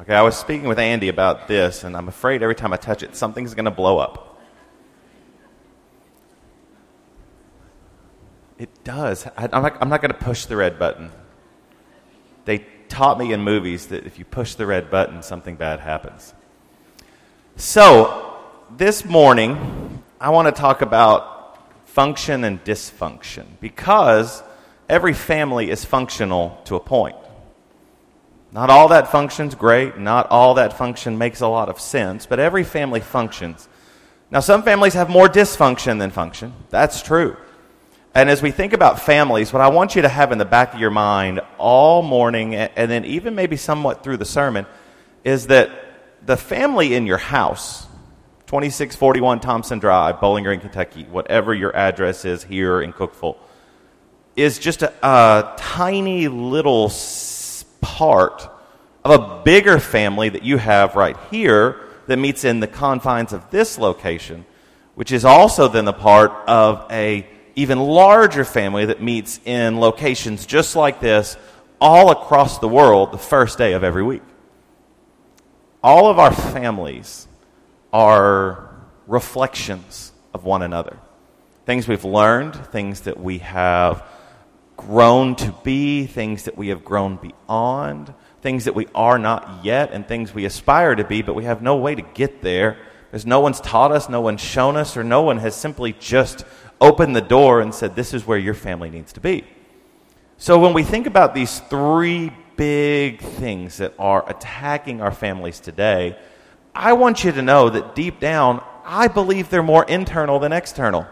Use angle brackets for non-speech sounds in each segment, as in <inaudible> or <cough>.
Okay, I was speaking with Andy about this, and I'm afraid every time I touch it, something's going to blow up. It does. I, am not, I'm not going to push the red button. They taught me in movies that if you push the red button, something bad happens. So, this morning, I want to talk about function and dysfunction because every family is functional to a point. Not all that functions great, not all that function makes a lot of sense, but every family functions. Now, some families have more dysfunction than function. That's true. And as we think about families, what I want you to have in the back of your mind all morning, and then even maybe somewhat through the sermon, is that the family in your house, 2641 Thompson Drive, Bowling Green, Kentucky, whatever your address is here in Cookeville, is just a, a tiny little part of a bigger family that you have right here that meets in the confines of this location, which is also then the part of a even larger family that meets in locations just like this all across the world the first day of every week. All of our families are reflections of one another. Things we've learned, things that we have grown to be, things that we have grown beyond, things that we are not yet, and things we aspire to be, but we have no way to get there because no one's taught us, no one's shown us, or no one has simply just opened the door and said, This is where your family needs to be. So when we think about these three big things that are attacking our families today, I want you to know that deep down, I believe they're more internal than external.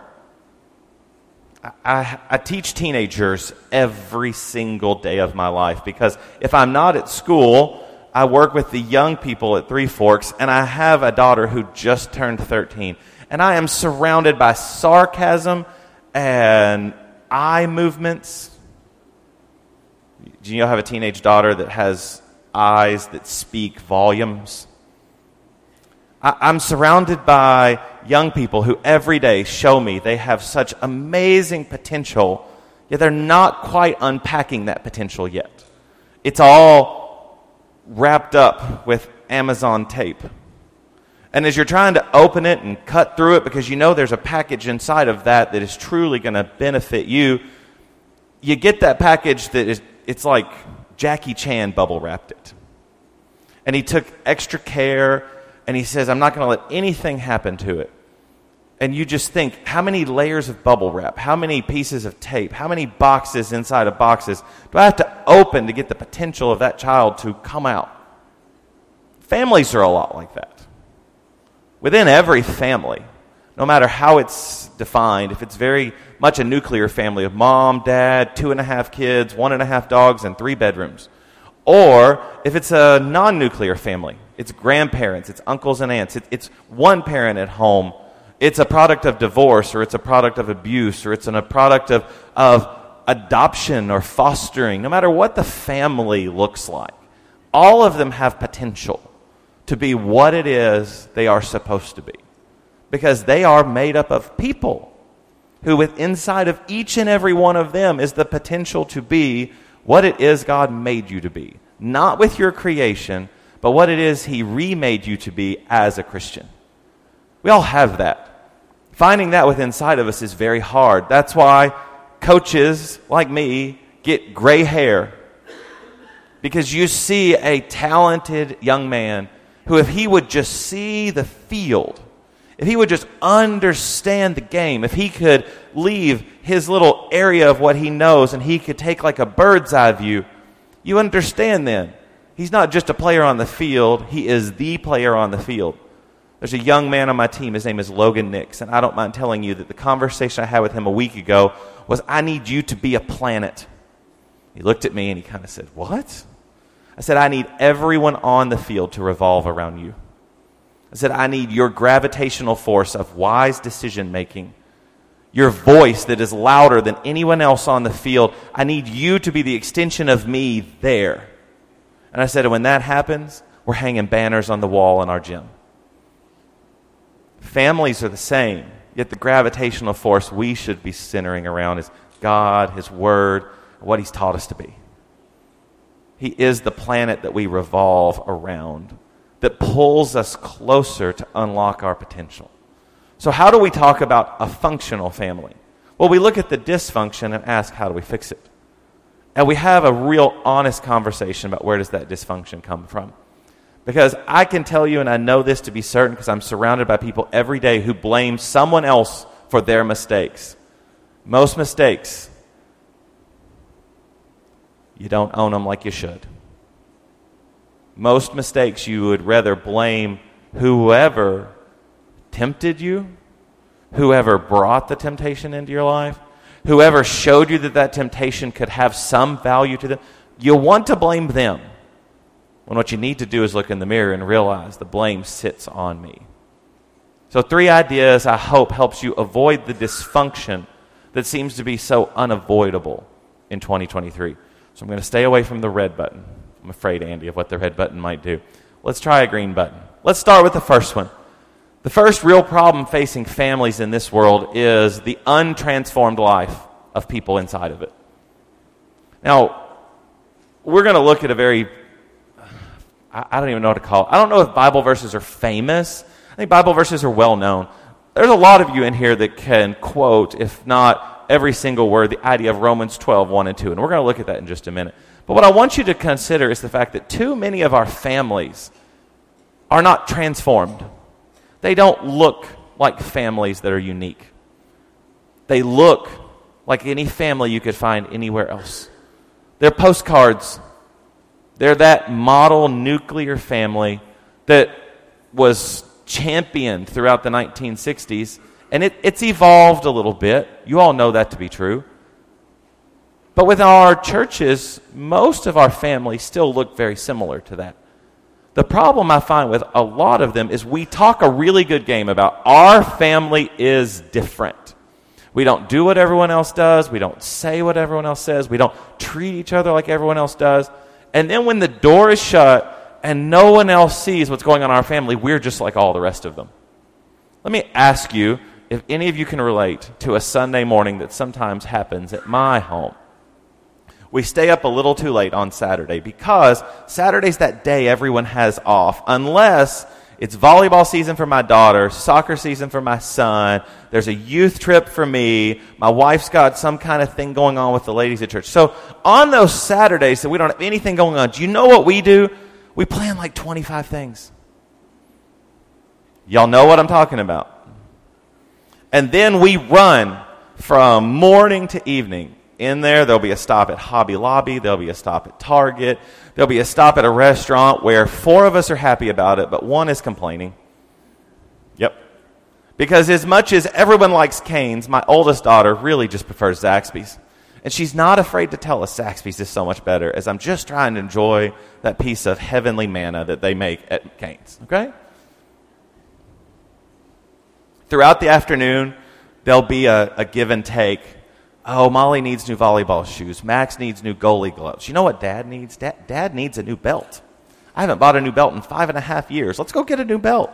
I, I, teach teenagers every single day of my life because if I'm not at school, I work with the young people at Three Forks, and I have a daughter who just turned 13. And I am surrounded by sarcasm and eye movements. Do you know have a teenage daughter that has eyes that speak volumes? I'm surrounded by young people who every day show me they have such amazing potential, yet they're not quite unpacking that potential yet. It's all wrapped up with Amazon tape. And as you're trying to open it and cut through it because you know there's a package inside of that that is truly going to benefit you, you get that package that is, it's like Jackie Chan bubble wrapped it. And he took extra care and he says, I'm not going to let anything happen to it. And you just think, how many layers of bubble wrap? How many pieces of tape? How many boxes inside of boxes do I have to open to get the potential of that child to come out? Families are a lot like that. Within every family, no matter how it's defined, if it's very much a nuclear family of mom, dad, two and a half kids, one and a half dogs, and three bedrooms, or if it's a non nuclear family, it's grandparents, it's uncles and aunts, it's one parent at home. It's a product of divorce, or it's a product of abuse, or it's a product of, of adoption or fostering. No matter what the family looks like, all of them have potential to be what it is they are supposed to be. Because they are made up of people who, with inside of each and every one of them, is the potential to be what it is God made you to be. Not with your creation, but what it is He remade you to be as a Christian. We all have that. Finding that within inside of us is very hard. That's why coaches like me get gray hair. Because you see a talented young man who, if he would just see the field, if he would just understand the game, if he could leave his little area of what he knows and he could take like a bird's eye view, you understand then He's not just a player on the field, he is the player on the field. There's a young man on my team, his name is Logan Nix, and I don't mind telling you that the conversation I had with him a week ago was I need you to be a planet. He looked at me and he kind of said, What? I said, I need everyone on the field to revolve around you. I said, I need your gravitational force of wise decision making, your voice that is louder than anyone else on the field. I need you to be the extension of me there. And I said, when that happens, we're hanging banners on the wall in our gym. Families are the same, yet the gravitational force we should be centering around is God, His Word, what He's taught us to be. He is the planet that we revolve around, that pulls us closer to unlock our potential. So, how do we talk about a functional family? Well, we look at the dysfunction and ask, how do we fix it? And we have a real honest conversation about where does that dysfunction come from. Because I can tell you, and I know this to be certain because I'm surrounded by people every day who blame someone else for their mistakes. Most mistakes, you don't own them like you should. Most mistakes, you would rather blame whoever tempted you, whoever brought the temptation into your life, whoever showed you that that temptation could have some value to them. you'll want to blame them when what you need to do is look in the mirror and realize the blame sits on me. So, three ideas I hope helps you avoid the dysfunction that seems to be so unavoidable in 2023. So, I'm going to stay away from the red button. I'm afraid, Andy, of what the red button might do. Let's try a green button. Let's start with the first one. The first real problem facing families in this world is the untransformed life of people inside of it. Now, we're going to look at a very, I don't even know what to call it. I don't know if Bible verses are famous. I think Bible verses are well known. There's a lot of you in here that can quote, if not every single word, the idea of Romans 12, 1 and 2. And we're going to look at that in just a minute. But what I want you to consider is the fact that too many of our families are not transformed. They don't look like families that are unique. They look like any family you could find anywhere else. They're postcards. They're that model nuclear family that was championed throughout the 1960s, and it, it's evolved a little bit. You all know that to be true. But with our churches, most of our families still look very similar to that. The problem I find with a lot of them is we talk a really good game about our family is different. We don't do what everyone else does. We don't say what everyone else says. We don't treat each other like everyone else does. And then when the door is shut and no one else sees what's going on in our family, we're just like all the rest of them. Let me ask you if any of you can relate to a Sunday morning that sometimes happens at my home we stay up a little too late on Saturday because Saturday's that day everyone has off, unless it's volleyball season for my daughter, soccer season for my son, there's a youth trip for me, my wife's got some kind of thing going on with the ladies at church. So on those Saturdays that we don't have anything going on, do you know what we do? We plan like 25 things. Y'all know what I'm talking about. And then we run from morning to evening in there. There'll be a stop at Hobby Lobby. There'll be a stop at Target. There'll be a stop at a restaurant where four of us are happy about it, but one is complaining. Yep. Because as much as everyone likes Cane's, my oldest daughter really just prefers Zaxby's. And she's not afraid to tell us Zaxby's is so much better as I'm just trying to enjoy that piece of heavenly manna that they make at Cane's. Okay? Throughout the afternoon, there'll be a, a give and take Oh, Molly needs new volleyball shoes. Max needs new goalie gloves. You know what dad needs? Dad, dad needs a new belt. I haven't bought a new belt in five and a half years. Let's go get a new belt.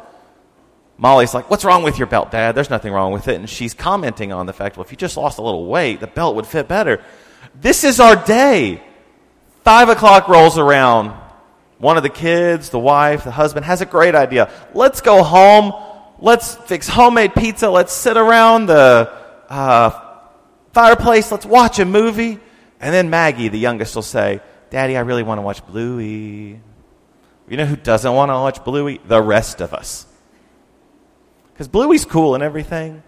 Molly's like, What's wrong with your belt, Dad? There's nothing wrong with it. And she's commenting on the fact, Well, if you just lost a little weight, the belt would fit better. This is our day. Five o'clock rolls around. One of the kids, the wife, the husband has a great idea. Let's go home. Let's fix homemade pizza. Let's sit around the uh, fireplace, let's watch a movie. And then Maggie, the youngest, will say, Daddy, I really want to watch Bluey. You know who doesn't want to watch Bluey? The rest of us. Because Bluey's cool and everything,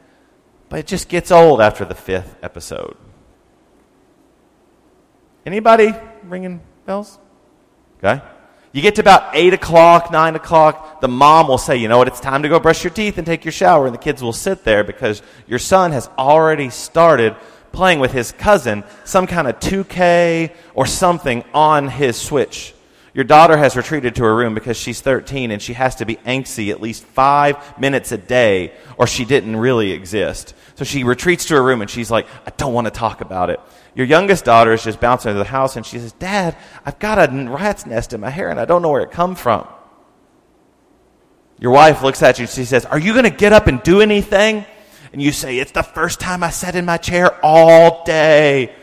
but it just gets old after the fifth episode. Anybody ringing bells? Okay. You get to about 8 o'clock, 9 o'clock, the mom will say, you know what, it's time to go brush your teeth and take your shower. And the kids will sit there because your son has already started playing with his cousin some kind of 2K or something on his Switch. Your daughter has retreated to her room because she's 13 and she has to be angsty at least five minutes a day or she didn't really exist. So she retreats to her room and she's like, I don't want to talk about it. Your youngest daughter is just bouncing into the house and she says, Dad, I've got a rat's nest in my hair and I don't know where it come from. Your wife looks at you and she says, Are you going to get up and do anything? And you say, It's the first time I sat in my chair all day.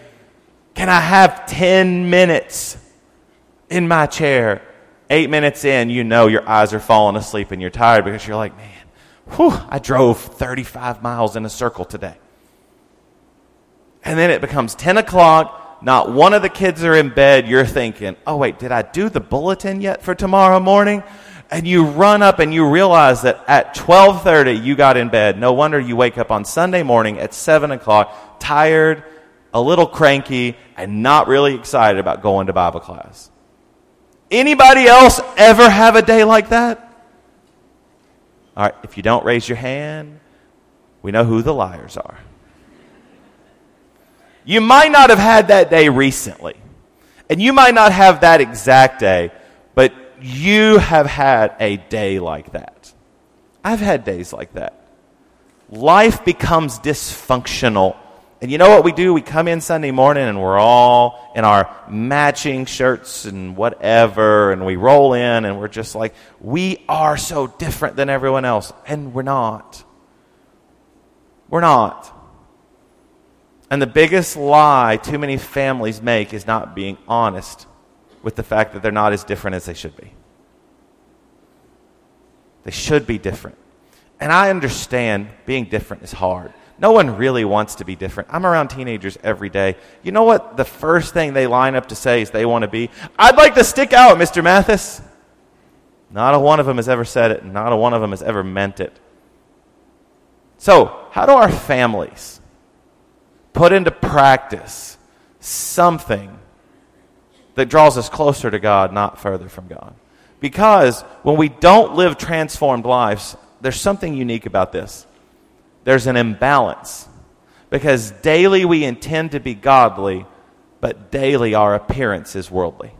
Can I have 10 minutes? in my chair. Eight minutes in, you know your eyes are falling asleep and you're tired because you're like, man, whew, I drove 35 miles in a circle today. And then it becomes 10 o'clock. Not one of the kids are in bed. You're thinking, oh, wait, did I do the bulletin yet for tomorrow morning? And you run up and you realize that at 1230 you got in bed. No wonder you wake up on Sunday morning at 7 o'clock, tired, a little cranky, and not really excited about going to Bible class. Anybody else ever have a day like that? All right, if you don't raise your hand, we know who the liars are. You might not have had that day recently, and you might not have that exact day, you have had a day like that. I've had days like that. Life becomes dysfunctional and you know what we do? We come in Sunday morning and we're all in our matching shirts and whatever, and we roll in and we're just like, we are so different than everyone else. And we're not. We're not. And the biggest lie too many families make is not being honest with the fact that they're not as different as they should be. They should be different. And I understand being different is hard. No one really wants to be different. I'm around teenagers every day. You know what? The first thing they line up to say is they want to be, I'd like to stick out, Mr. Mathis. Not a one of them has ever said it, not a one of them has ever meant it. So, how do our families put into practice something that draws us closer to God, not further from God? Because when we don't live transformed lives, there's something unique about this there's an imbalance because daily we intend to be godly, but daily our appearance is worldly.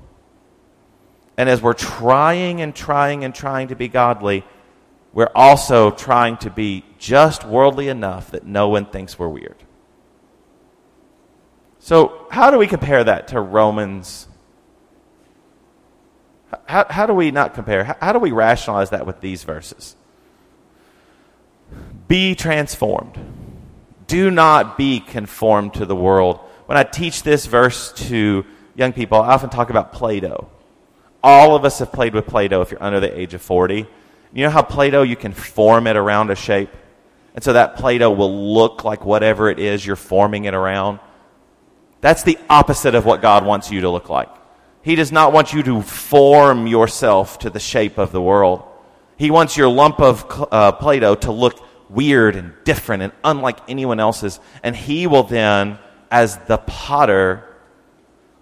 And as we're trying and trying and trying to be godly, we're also trying to be just worldly enough that no one thinks we're weird. So, how do we compare that to Romans? How, how do we not compare? How, how do we rationalize that with these verses? Be transformed. Do not be conformed to the world. When I teach this verse to young people, I often talk about Play Doh. All of us have played with Play Doh if you're under the age of 40. You know how Play Doh, you can form it around a shape? And so that Play Doh will look like whatever it is you're forming it around. That's the opposite of what God wants you to look like. He does not want you to form yourself to the shape of the world. He wants your lump of uh, Play Doh to look weird and different and unlike anyone else's. And he will then, as the potter,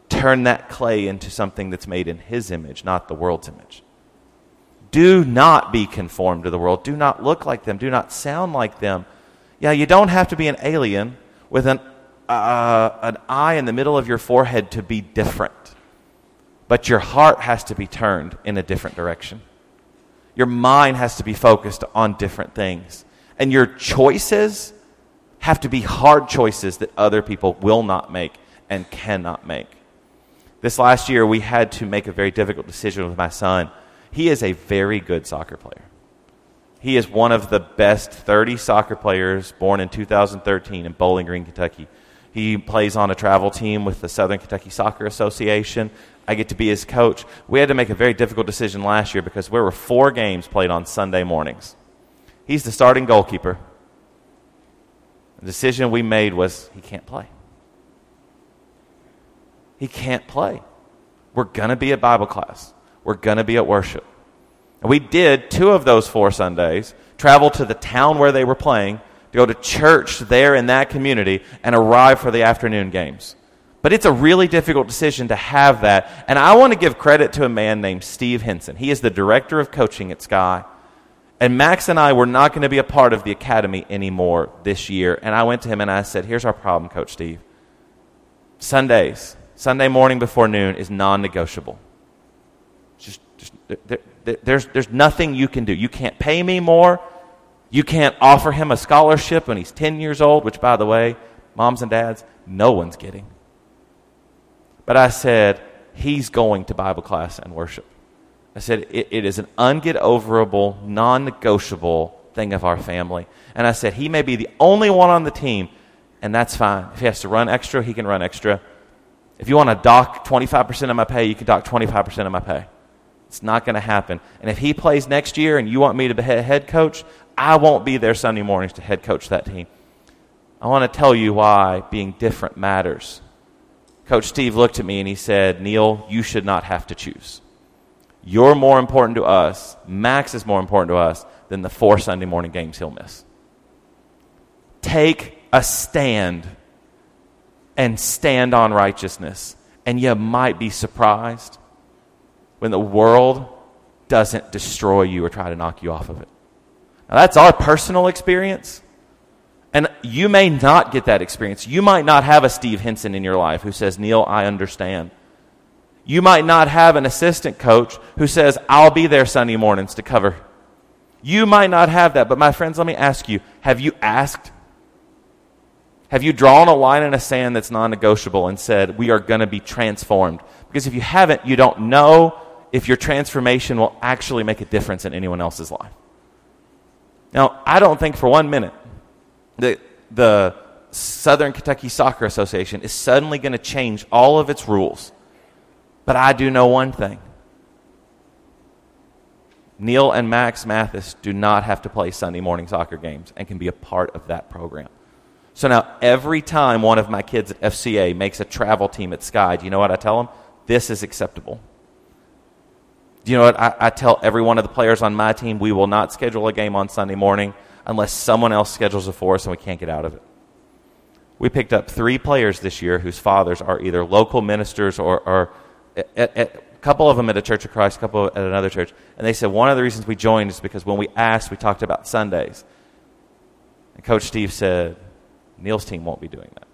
turn that clay into something that's made in his image, not the world's image. Do not be conformed to the world. Do not look like them. Do not sound like them. Yeah, you don't have to be an alien with an, uh, an eye in the middle of your forehead to be different. But your heart has to be turned in a different direction. Your mind has to be focused on different things. And your choices have to be hard choices that other people will not make and cannot make. This last year, we had to make a very difficult decision with my son. He is a very good soccer player. He is one of the best 30 soccer players born in 2013 in Bowling Green, Kentucky. He plays on a travel team with the Southern Kentucky Soccer Association. I get to be his coach. We had to make a very difficult decision last year because there were four games played on Sunday mornings. He's the starting goalkeeper. The decision we made was he can't play. He can't play. We're going to be at Bible class. We're going to be at worship. And we did two of those four Sundays travel to the town where they were playing, to go to church there in that community, and arrive for the afternoon games. But it's a really difficult decision to have that. And I want to give credit to a man named Steve Henson. He is the director of coaching at Sky. And Max and I were not going to be a part of the academy anymore this year. And I went to him and I said, Here's our problem, Coach Steve. Sundays, Sunday morning before noon is non negotiable. Just, just there, there, there's, there's nothing you can do. You can't pay me more. You can't offer him a scholarship when he's 10 years old, which, by the way, moms and dads, no one's getting. But I said, He's going to Bible class and worship. I said, it, it is an unget overable, non negotiable thing of our family. And I said, he may be the only one on the team, and that's fine. If he has to run extra, he can run extra. If you want to dock 25% of my pay, you can dock 25% of my pay. It's not going to happen. And if he plays next year and you want me to be head coach, I won't be there Sunday mornings to head coach that team. I want to tell you why being different matters. Coach Steve looked at me and he said, Neal, you should not have to choose. You're more important to us, Max is more important to us than the four Sunday morning games he'll miss. Take a stand and stand on righteousness. And you might be surprised when the world doesn't destroy you or try to knock you off of it. Now, that's our personal experience. And you may not get that experience. You might not have a Steve Henson in your life who says, Neal, I understand. You might not have an assistant coach who says, I'll be there Sunday mornings to cover. You might not have that. But my friends, let me ask you have you asked? Have you drawn a line in the sand that's non negotiable and said, we are going to be transformed? Because if you haven't, you don't know if your transformation will actually make a difference in anyone else's life. Now, I don't think for one minute that the Southern Kentucky Soccer Association is suddenly going to change all of its rules. But I do know one thing Neal and Max Mathis do not have to play Sunday morning soccer games and can be a part of that program. So now, every time one of my kids at FCA makes a travel team at Sky, do you know what I tell them? This is acceptable. Do you know what? I, I tell every one of the players on my team we will not schedule a game on Sunday morning unless someone else schedules it for us and we can't get out of it. We picked up three players this year whose fathers are either local ministers or, or at, at, a couple of them at a Church of Christ, a couple at another church. And they said one of the reasons we joined is because when we asked, we talked about Sundays. And Coach Steve said, Neal's team won't be doing that.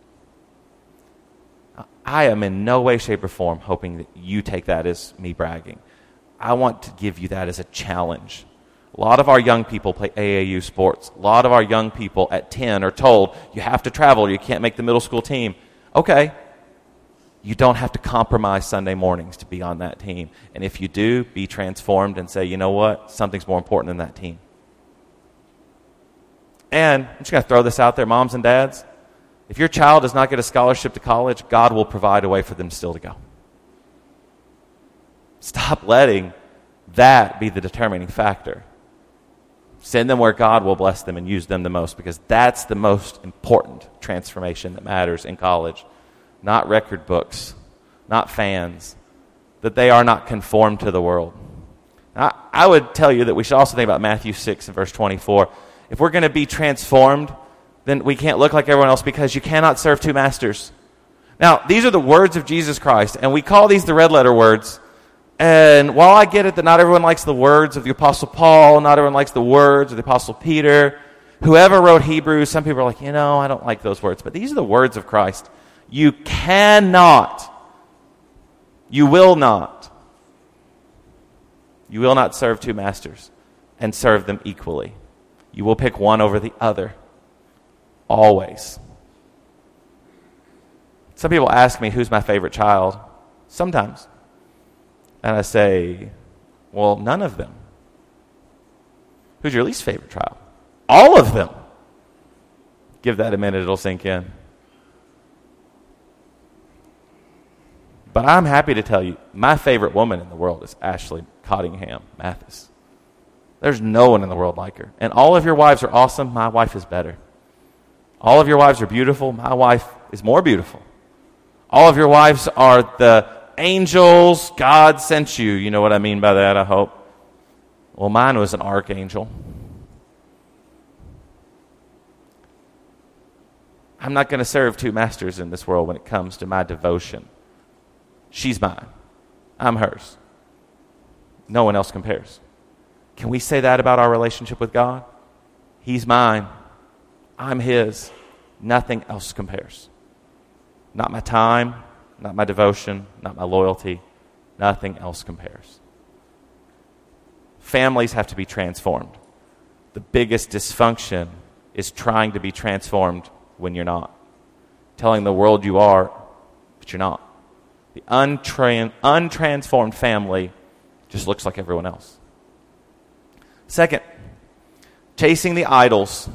I am in no way, shape, or form hoping that you take that as me bragging. I want to give you that as a challenge. A lot of our young people play AAU sports. A lot of our young people at 10 are told, you have to travel you can't make the middle school team. Okay. You don't have to compromise Sunday mornings to be on that team. And if you do, be transformed and say, you know what? Something's more important than that team. And I'm just going to throw this out there, moms and dads. If your child does not get a scholarship to college, God will provide a way for them still to go. Stop letting that be the determining factor. Send them where God will bless them and use them the most because that's the most important transformation that matters in college. Not record books, not fans, that they are not conformed to the world. I, I would tell you that we should also think about Matthew 6 and verse 24. If we're going to be transformed, then we can't look like everyone else because you cannot serve two masters. Now, these are the words of Jesus Christ, and we call these the red letter words and while I get it that not everyone likes the words of the Apostle Paul, not everyone likes the words of the Apostle Peter, whoever wrote Hebrews, some people are like, you know, I don't like those words. But these are the words of Christ. You cannot, you will not, you will not serve two masters and serve them equally. You will pick one over the other. Always. Some people ask me, who's my favorite child? Sometimes. And I say, well, none of them. Who's your least favorite child? All of them. Give that a minute, it'll sink in. But I'm happy to tell you, my favorite woman in the world is Ashley Cottingham Mathis. There's no one in the world like her. And all of your wives are awesome. My wife is better. All of your wives are beautiful. My wife is more beautiful. All of your wives are the angels, God sent you. You know what I mean by that, I hope. Well, mine was an archangel. I'm not going to serve two masters in this world when it comes to my devotion. She's mine, I'm hers. No one else compares. Can we say that about our relationship with God? He's mine, I'm His. Nothing else compares. Not my time, not my devotion, not my loyalty. Nothing else compares. Families have to be transformed. The biggest dysfunction is trying to be transformed when you're not. Telling the world you are, but you're not. The untran- untransformed family just looks like everyone else. Second, chasing the idols.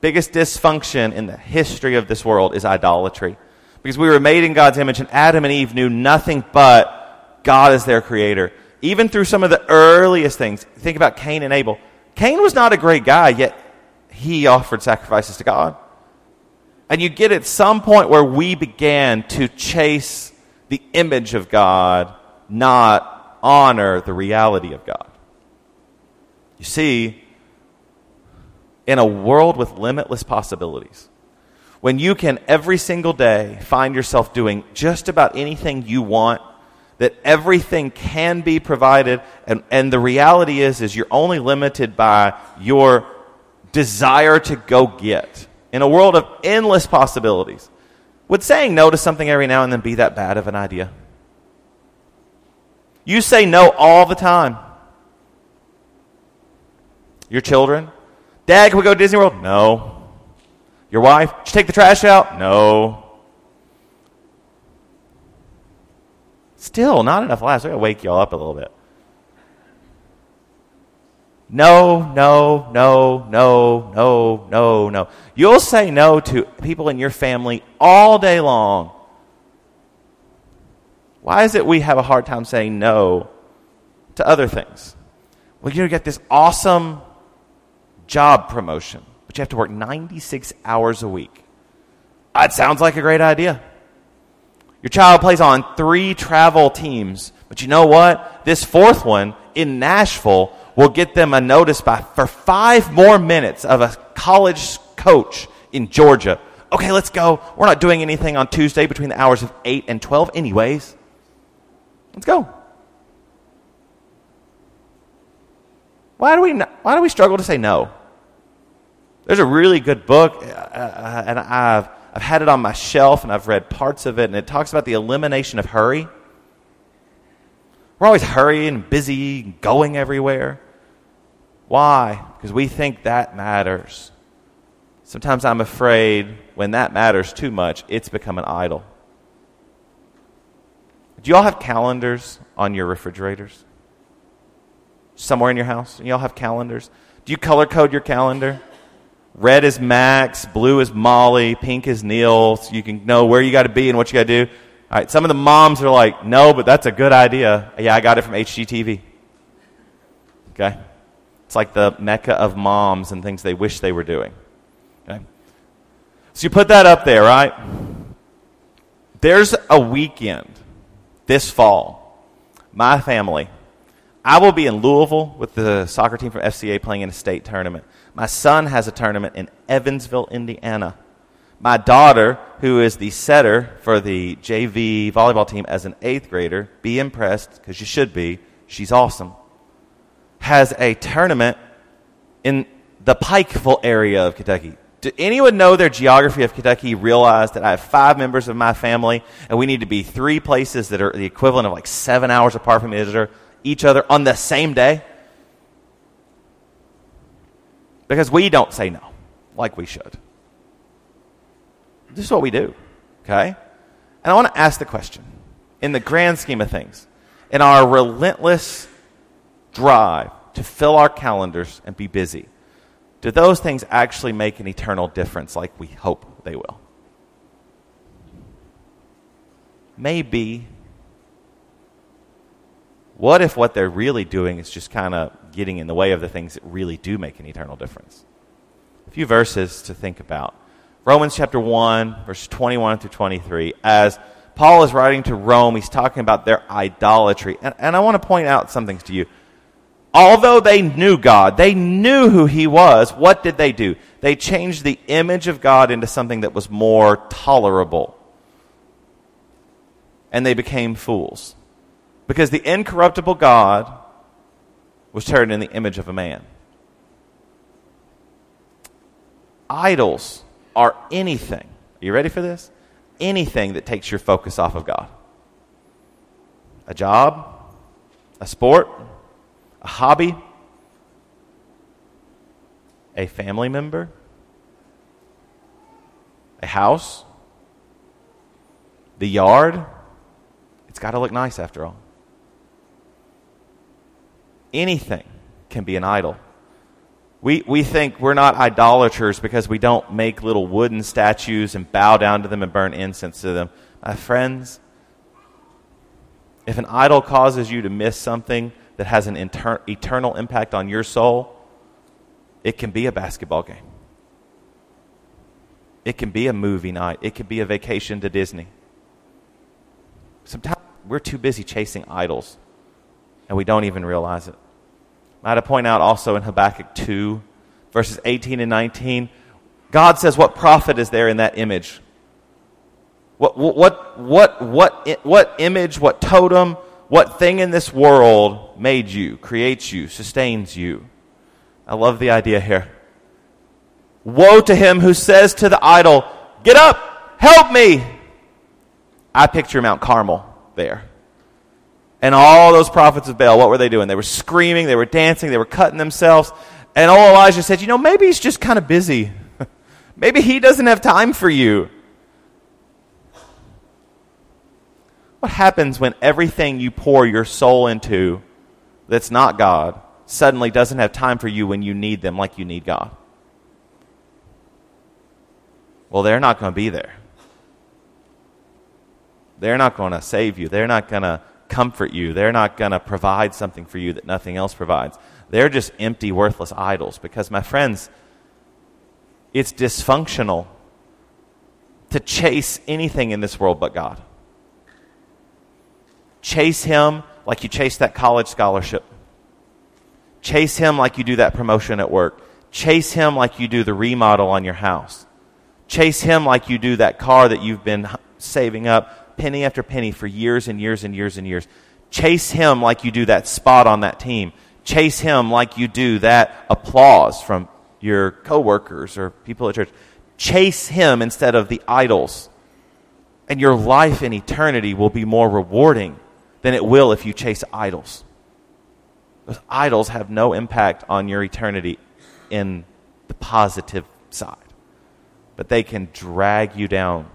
Biggest dysfunction in the history of this world is idolatry. Because we were made in God's image, and Adam and Eve knew nothing but God is their creator. Even through some of the earliest things, think about Cain and Abel. Cain was not a great guy, yet he offered sacrifices to God. And you get at some point where we began to chase the image of God, not honor the reality of God. You see, in a world with limitless possibilities, when you can every single day find yourself doing just about anything you want, that everything can be provided, and, and the reality is, is you're only limited by your desire to go get. In a world of endless possibilities, would saying no to something every now and then be that bad of an idea? You say no all the time. Your children? Dad, can we go to Disney World? No. Your wife? Did you take the trash out? No. Still, not enough laughs. I gotta wake y'all up a little bit. No, no, no, no, no, no, no. You'll say no to people in your family all day long. Why is it we have a hard time saying no to other things? Well, you get this awesome job promotion but you have to work 96 hours a week. That sounds like a great idea. Your child plays on three travel teams, but you know what? This fourth one in Nashville will get them a notice by for five more minutes of a college coach in Georgia. Okay, let's go. We're not doing anything on Tuesday between the hours of 8 and 12, anyways. Let's go. Why do we, why do we struggle to say no? There's a really good book, uh, uh, and I've, I've had it on my shelf and I've read parts of it, and it talks about the elimination of hurry. We're always hurrying, busy, going everywhere. Why? Because we think that matters. Sometimes I'm afraid when that matters too much, it's become an idol. Do you all have calendars on your refrigerators? Somewhere in your house? You all have calendars? Do you color code your calendar? Red is Max, blue is Molly, pink is Neal, so you can know where you got to be and what you got to do. All right, some of the moms are like, no, but that's a good idea. Yeah, I got it from HGTV. Okay? It's like the mecca of moms and things they wish they were doing. Okay? So you put that up there, right? There's a weekend this fall. My family. I will be in Louisville with the soccer team from FCA playing in a state tournament. My son has a tournament in Evansville, Indiana. My daughter, who is the setter for the JV volleyball team as an eighth grader, be impressed because you should be. She's awesome. Has a tournament in the Pikeville area of Kentucky. Do anyone know their geography of Kentucky? Realize that I have five members of my family, and we need to be three places that are the equivalent of like seven hours apart from each other on the same day? Because we don't say no like we should. This is what we do, okay? And I want to ask the question in the grand scheme of things, in our relentless drive to fill our calendars and be busy, do those things actually make an eternal difference like we hope they will? Maybe. What if what they're really doing is just kind of getting in the way of the things that really do make an eternal difference. A few verses to think about. Romans chapter 1, verse 21 through 23. As Paul is writing to Rome, he's talking about their idolatry. And, and I want to point out some things to you. Although they knew God, they knew who He was, what did they do? They changed the image of God into something that was more tolerable. And they became fools. Because the incorruptible God was turned in the image of a man. Idols are anything. Are you ready for this? Anything that takes your focus off of God. A job, a sport, a hobby, a family member, a house, the yard. It's got to look nice after all anything can be an idol. We, we think we're not idolaters because we don't make little wooden statues and bow down to them and burn incense to them. My friends, if an idol causes you to miss something that has an inter- eternal impact on your soul, it can be a basketball game. It can be a movie night. It can be a vacation to Disney. Sometimes we're too busy chasing idols and we don't even realize it. I had to point out also in Habakkuk 2, verses 18 and 19, God says, What profit is there in that image? What, what, what, what, what image, what totem, what thing in this world made you, creates you, sustains you? I love the idea here. Woe to him who says to the idol, Get up, help me. I picture Mount Carmel there. And all those prophets of Baal, what were they doing? They were screaming, they were dancing, they were cutting themselves. And old Elijah said, You know, maybe he's just kind of busy. <laughs> maybe he doesn't have time for you. What happens when everything you pour your soul into that's not God suddenly doesn't have time for you when you need them like you need God? Well, they're not going to be there. They're not going to save you. They're not going to comfort you. They're not going to provide something for you that nothing else provides. They're just empty, worthless idols. Because, my friends, it's dysfunctional to chase anything in this world but God. Chase Him like you chase that college scholarship. Chase Him like you do that promotion at work. Chase Him like you do the remodel on your house. Chase Him like you do that car that you've been saving up penny after penny for years and years and years and years. Chase Him like you do that spot on that team. Chase Him like you do that applause from your coworkers or people at church. Chase Him instead of the idols. And your life in eternity will be more rewarding than it will if you chase idols. Those idols have no impact on your eternity in the positive side but they can drag you down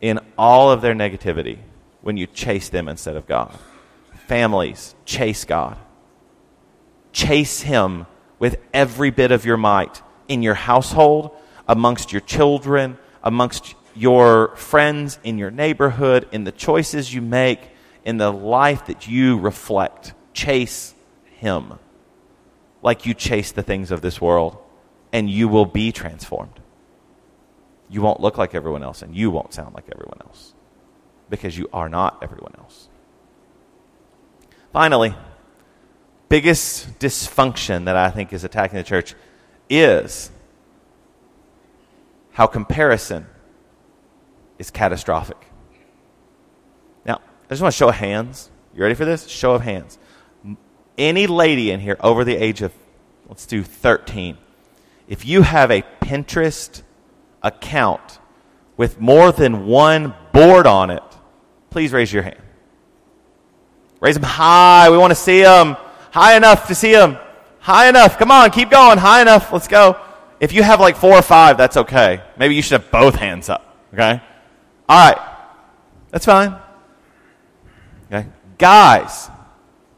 in all of their negativity when you chase them instead of God. Families, chase God. Chase Him with every bit of your might in your household, amongst your children, amongst your friends, in your neighborhood, in the choices you make, in the life that you reflect. Chase Him like you chase the things of this world, and you will be transformed you won't look like everyone else and you won't sound like everyone else because you are not everyone else. Finally, biggest dysfunction that I think is attacking the church is how comparison is catastrophic. Now, I just want to show of hands. You ready for this? Show of hands. Any lady in here over the age of, let's do 13, if you have a Pinterest account with more than one board on it, please raise your hand. Raise them high. We want to see them. High enough to see them. High enough. Come on, keep going. High enough. Let's go. If you have like four or five, that's okay. Maybe you should have both hands up. Okay? All right. That's fine. Okay? Guys.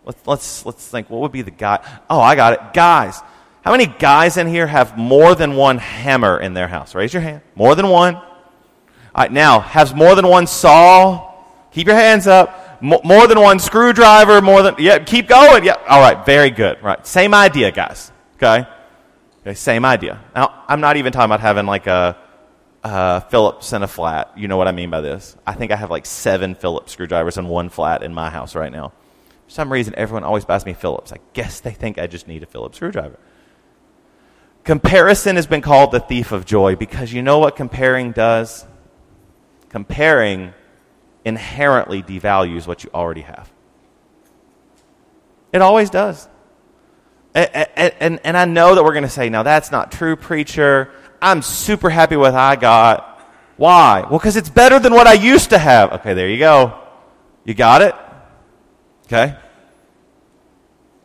Let's, let's, let's think. What would be the guy? Oh, I got it. Guys. How many guys in here have more than one hammer in their house? Raise your hand. More than one. All right, now, has more than one saw? Keep your hands up. more than one screwdriver, more than, yeah, keep going. Yeah, all right, very good. Right, same idea, guys. Okay? Okay, same idea. Now, I'm not even talking about having like a, a Phillips and a flat. You know what I mean by this. I think I have like seven Phillips screwdrivers and one flat in my house right now. For some reason, everyone always buys me Phillips. I guess they think I just need a Phillips screwdriver. Comparison has been called the thief of joy because you know what comparing does? Comparing inherently devalues what you already have. It always does. And, and, and I know that we're going to say, now that's not true, preacher. I'm super happy with what I got. Why? Well, because it's better than what I used to have. Okay, there you go. You got it? Okay.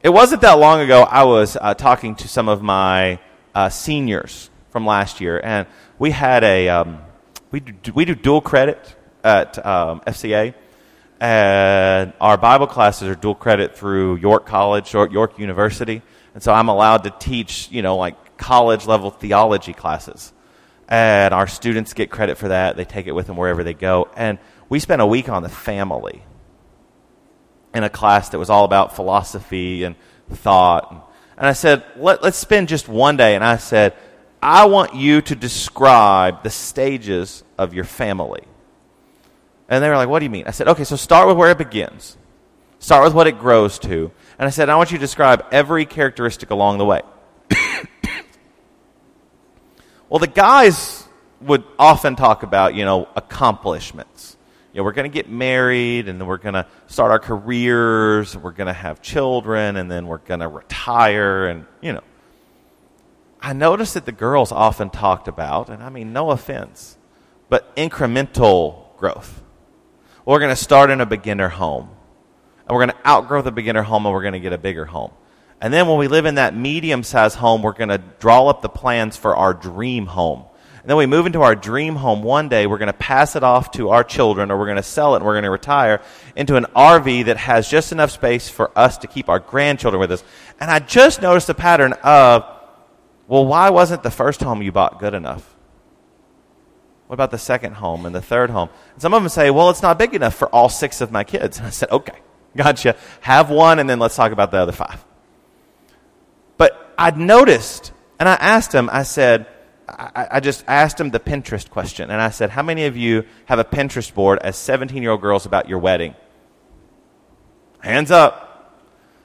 It wasn't that long ago I was uh, talking to some of my uh, seniors from last year, and we had a um, we do, we do dual credit at um, FCA, and our Bible classes are dual credit through York College or York University. And so I'm allowed to teach, you know, like college level theology classes. And our students get credit for that. They take it with them wherever they go. And we spent a week on the family in a class that was all about philosophy and thought. And I said, Let, us spend just one day. And I said, I want you to describe the stages of your family. And they were like, What do you mean? I said, Okay, so start with where it begins, start with what it grows to. And I said, I want you to describe every characteristic along the way. <coughs> well, the guys would often talk about, you know, accomplishments. You know, we're going to get married, and then we're going to start our careers, we're going to have children, and then we're going to retire, and, you know. I noticed that the girls often talked about, and I mean, no offense, but incremental growth. We're going to start in a beginner home and we're going to outgrow the beginner home and we're going to get a bigger home. And then when we live in that medium sized home, we're going to draw up the plans for our dream home. And then we move into our dream home one day, we're going to pass it off to our children or we're going to sell it and we're going to retire into an RV that has just enough space for us to keep our grandchildren with us. And I just noticed the pattern of, well, why wasn't the first home you bought good enough? What about the second home and the third home? And some of them say, well, it's not big enough for all six of my kids. <laughs> And I said, okay. Gotcha. Have one, and then let's talk about the other five. But I'd noticed, and I asked him, I said, I, I just asked him the Pinterest question, and I said, How many of you have a Pinterest board as 17 year old girls about your wedding? Hands up.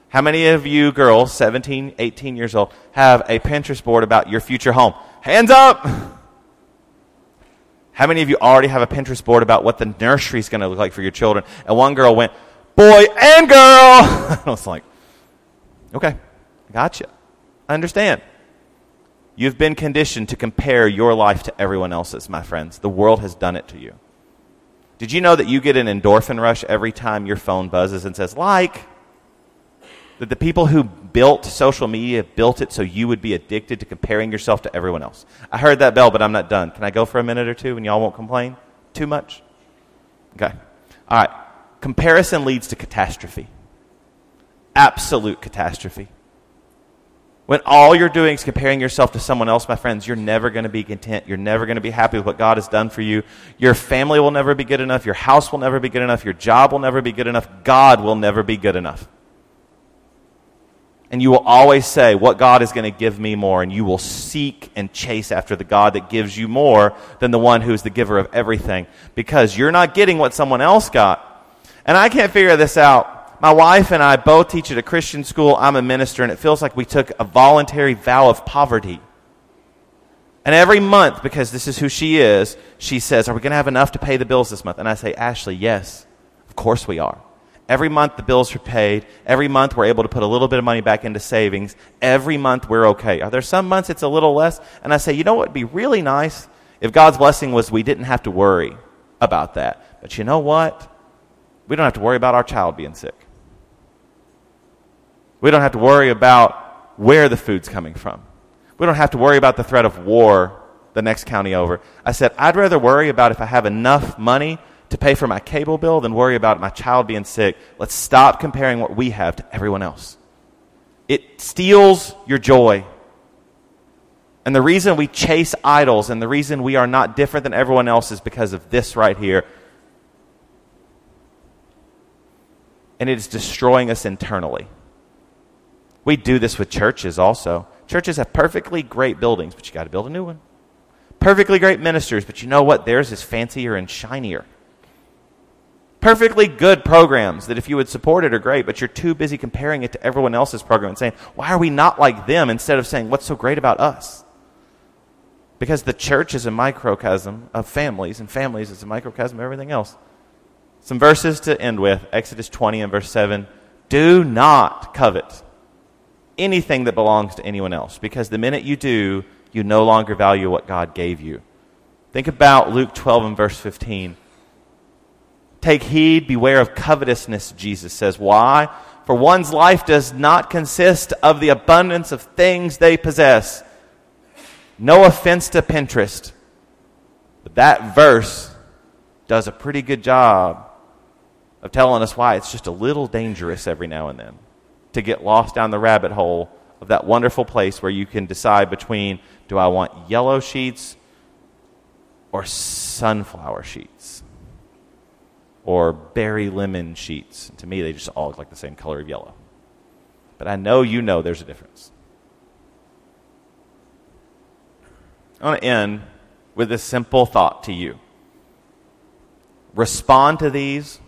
How many of you girls, 17, 18 years old, have a Pinterest board about your future home? Hands up! How many of you already have a Pinterest board about what the nursery is going to look like for your children? And one girl went, boy and girl. <laughs> I was like, okay, gotcha. I understand. You've been conditioned to compare your life to everyone else's, my friends. The world has done it to you. Did you know that you get an endorphin rush every time your phone buzzes and says, like? That the people who built social media built it so you would be addicted to comparing yourself to everyone else. I heard that bell, but I'm not done. Can I go for a minute or two and y'all won't complain? Too much? Okay. All right. Comparison leads to catastrophe. Absolute catastrophe. When all you're doing is comparing yourself to someone else, my friends, you're never going to be content. You're never going to be happy with what God has done for you. Your family will never be good enough. Your house will never be good enough. Your job will never be good enough. God will never be good enough. And you will always say, What God is going to give me more? And you will seek and chase after the God that gives you more than the one who is the giver of everything. Because you're not getting what someone else got. And I can't figure this out. My wife and I both teach at a Christian school. I'm a minister, and it feels like we took a voluntary vow of poverty. And every month, because this is who she is, she says, Are we going to have enough to pay the bills this month? And I say, Ashley, yes, of course we are. Every month the bills are paid. Every month we're able to put a little bit of money back into savings. Every month we're okay. Are there some months it's a little less? And I say, you know what would be really nice if God's blessing was we didn't have to worry about that. But you know what? We don't have to worry about our child being sick. We don't have to worry about where the food's coming from. We don't have to worry about the threat of war the next county over. I said, I'd rather worry about if I have enough money to pay for my cable bill than worry about my child being sick. Let's stop comparing what we have to everyone else. It steals your joy. And the reason we chase idols and the reason we are not different than everyone else is because of this right here and it is destroying us internally. We do this with churches also. Churches have perfectly great buildings, but you got to build a new one. Perfectly great ministers, but you know what? Theirs is fancier and shinier. Perfectly good programs that if you would support it are great, but you're too busy comparing it to everyone else's program and saying, why are we not like them instead of saying, what's so great about us? Because the church is a microcosm of families, and families is a microcosm of everything else. Some verses to end with Exodus 20 and verse 7. Do not covet anything that belongs to anyone else, because the minute you do, you no longer value what God gave you. Think about Luke 12 and verse 15. Take heed, beware of covetousness, Jesus says. Why? For one's life does not consist of the abundance of things they possess. No offense to Pinterest, but that verse does a pretty good job of telling us why it's just a little dangerous every now and then to get lost down the rabbit hole of that wonderful place where you can decide between do I want yellow sheets or sunflower sheets or berry lemon sheets. To me, they just all look like the same color of yellow. But I know you know there's a difference. I want to end with a simple thought to you respond to these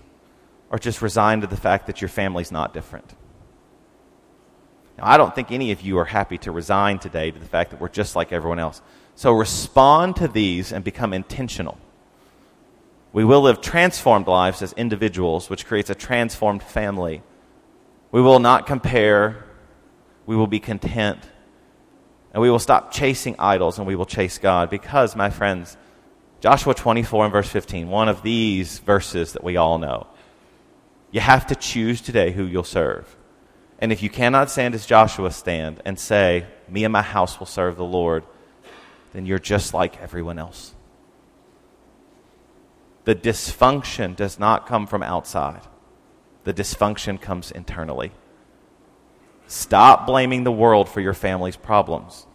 or just resign to the fact that your family's not different. Now, I don't think any of you are happy to resign today to the fact that we're just like everyone else. So respond to these and become intentional. We will live transformed lives as individuals, which creates a transformed family. We will not compare. We will be content. And we will stop chasing idols and we will chase God because, my friends, Joshua 24 and verse 15, one of these verses that we all know. You have to choose today who you'll serve. And if you cannot stand as Joshua stand and say, Me and my house will serve the Lord, then you're just like everyone else. The dysfunction does not come from outside, the dysfunction comes internally. Stop blaming the world for your family's problems.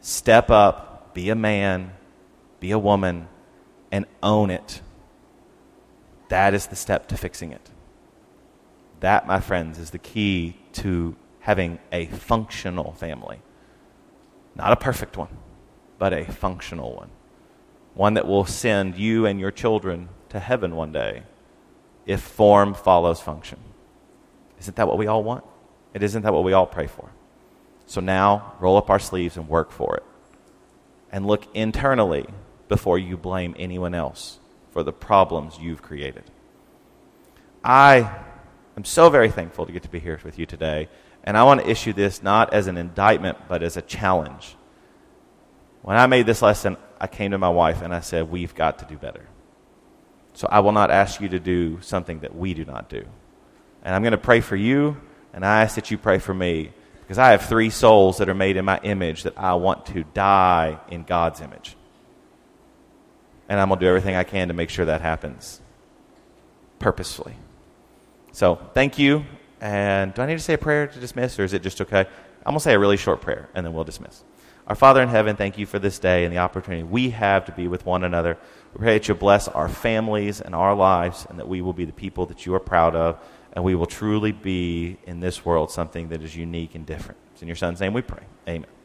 Step up, be a man, be a woman, and own it. That is the step to fixing it. That, my friends, is the key to having a functional family. Not a perfect one, but a functional one. One that will send you and your children to heaven one day if form follows function. Isn't that what we all want? It isn't that what we all pray for? So now, roll up our sleeves and work for it. And look internally before you blame anyone else for the problems you've created. I I'm so very thankful to get to be here with you today. And I want to issue this not as an indictment, but as a challenge. When I made this lesson, I came to my wife and I said, We've got to do better. So I will not ask you to do something that we do not do. And I'm going to pray for you, and I ask that you pray for me because I have three souls that are made in my image that I want to die in God's image. And I'm going to do everything I can to make sure that happens purposefully. So thank you. And do I need to say a prayer to dismiss, or is it just okay? I'm going to say a really short prayer, and then we'll dismiss. Our Father in heaven, thank you for this day and the opportunity we have to be with one another. We pray that you bless our families and our lives, and that we will be the people that you are proud of, and we will truly be in this world something that is unique and different. It's in your Son's name we pray. Amen.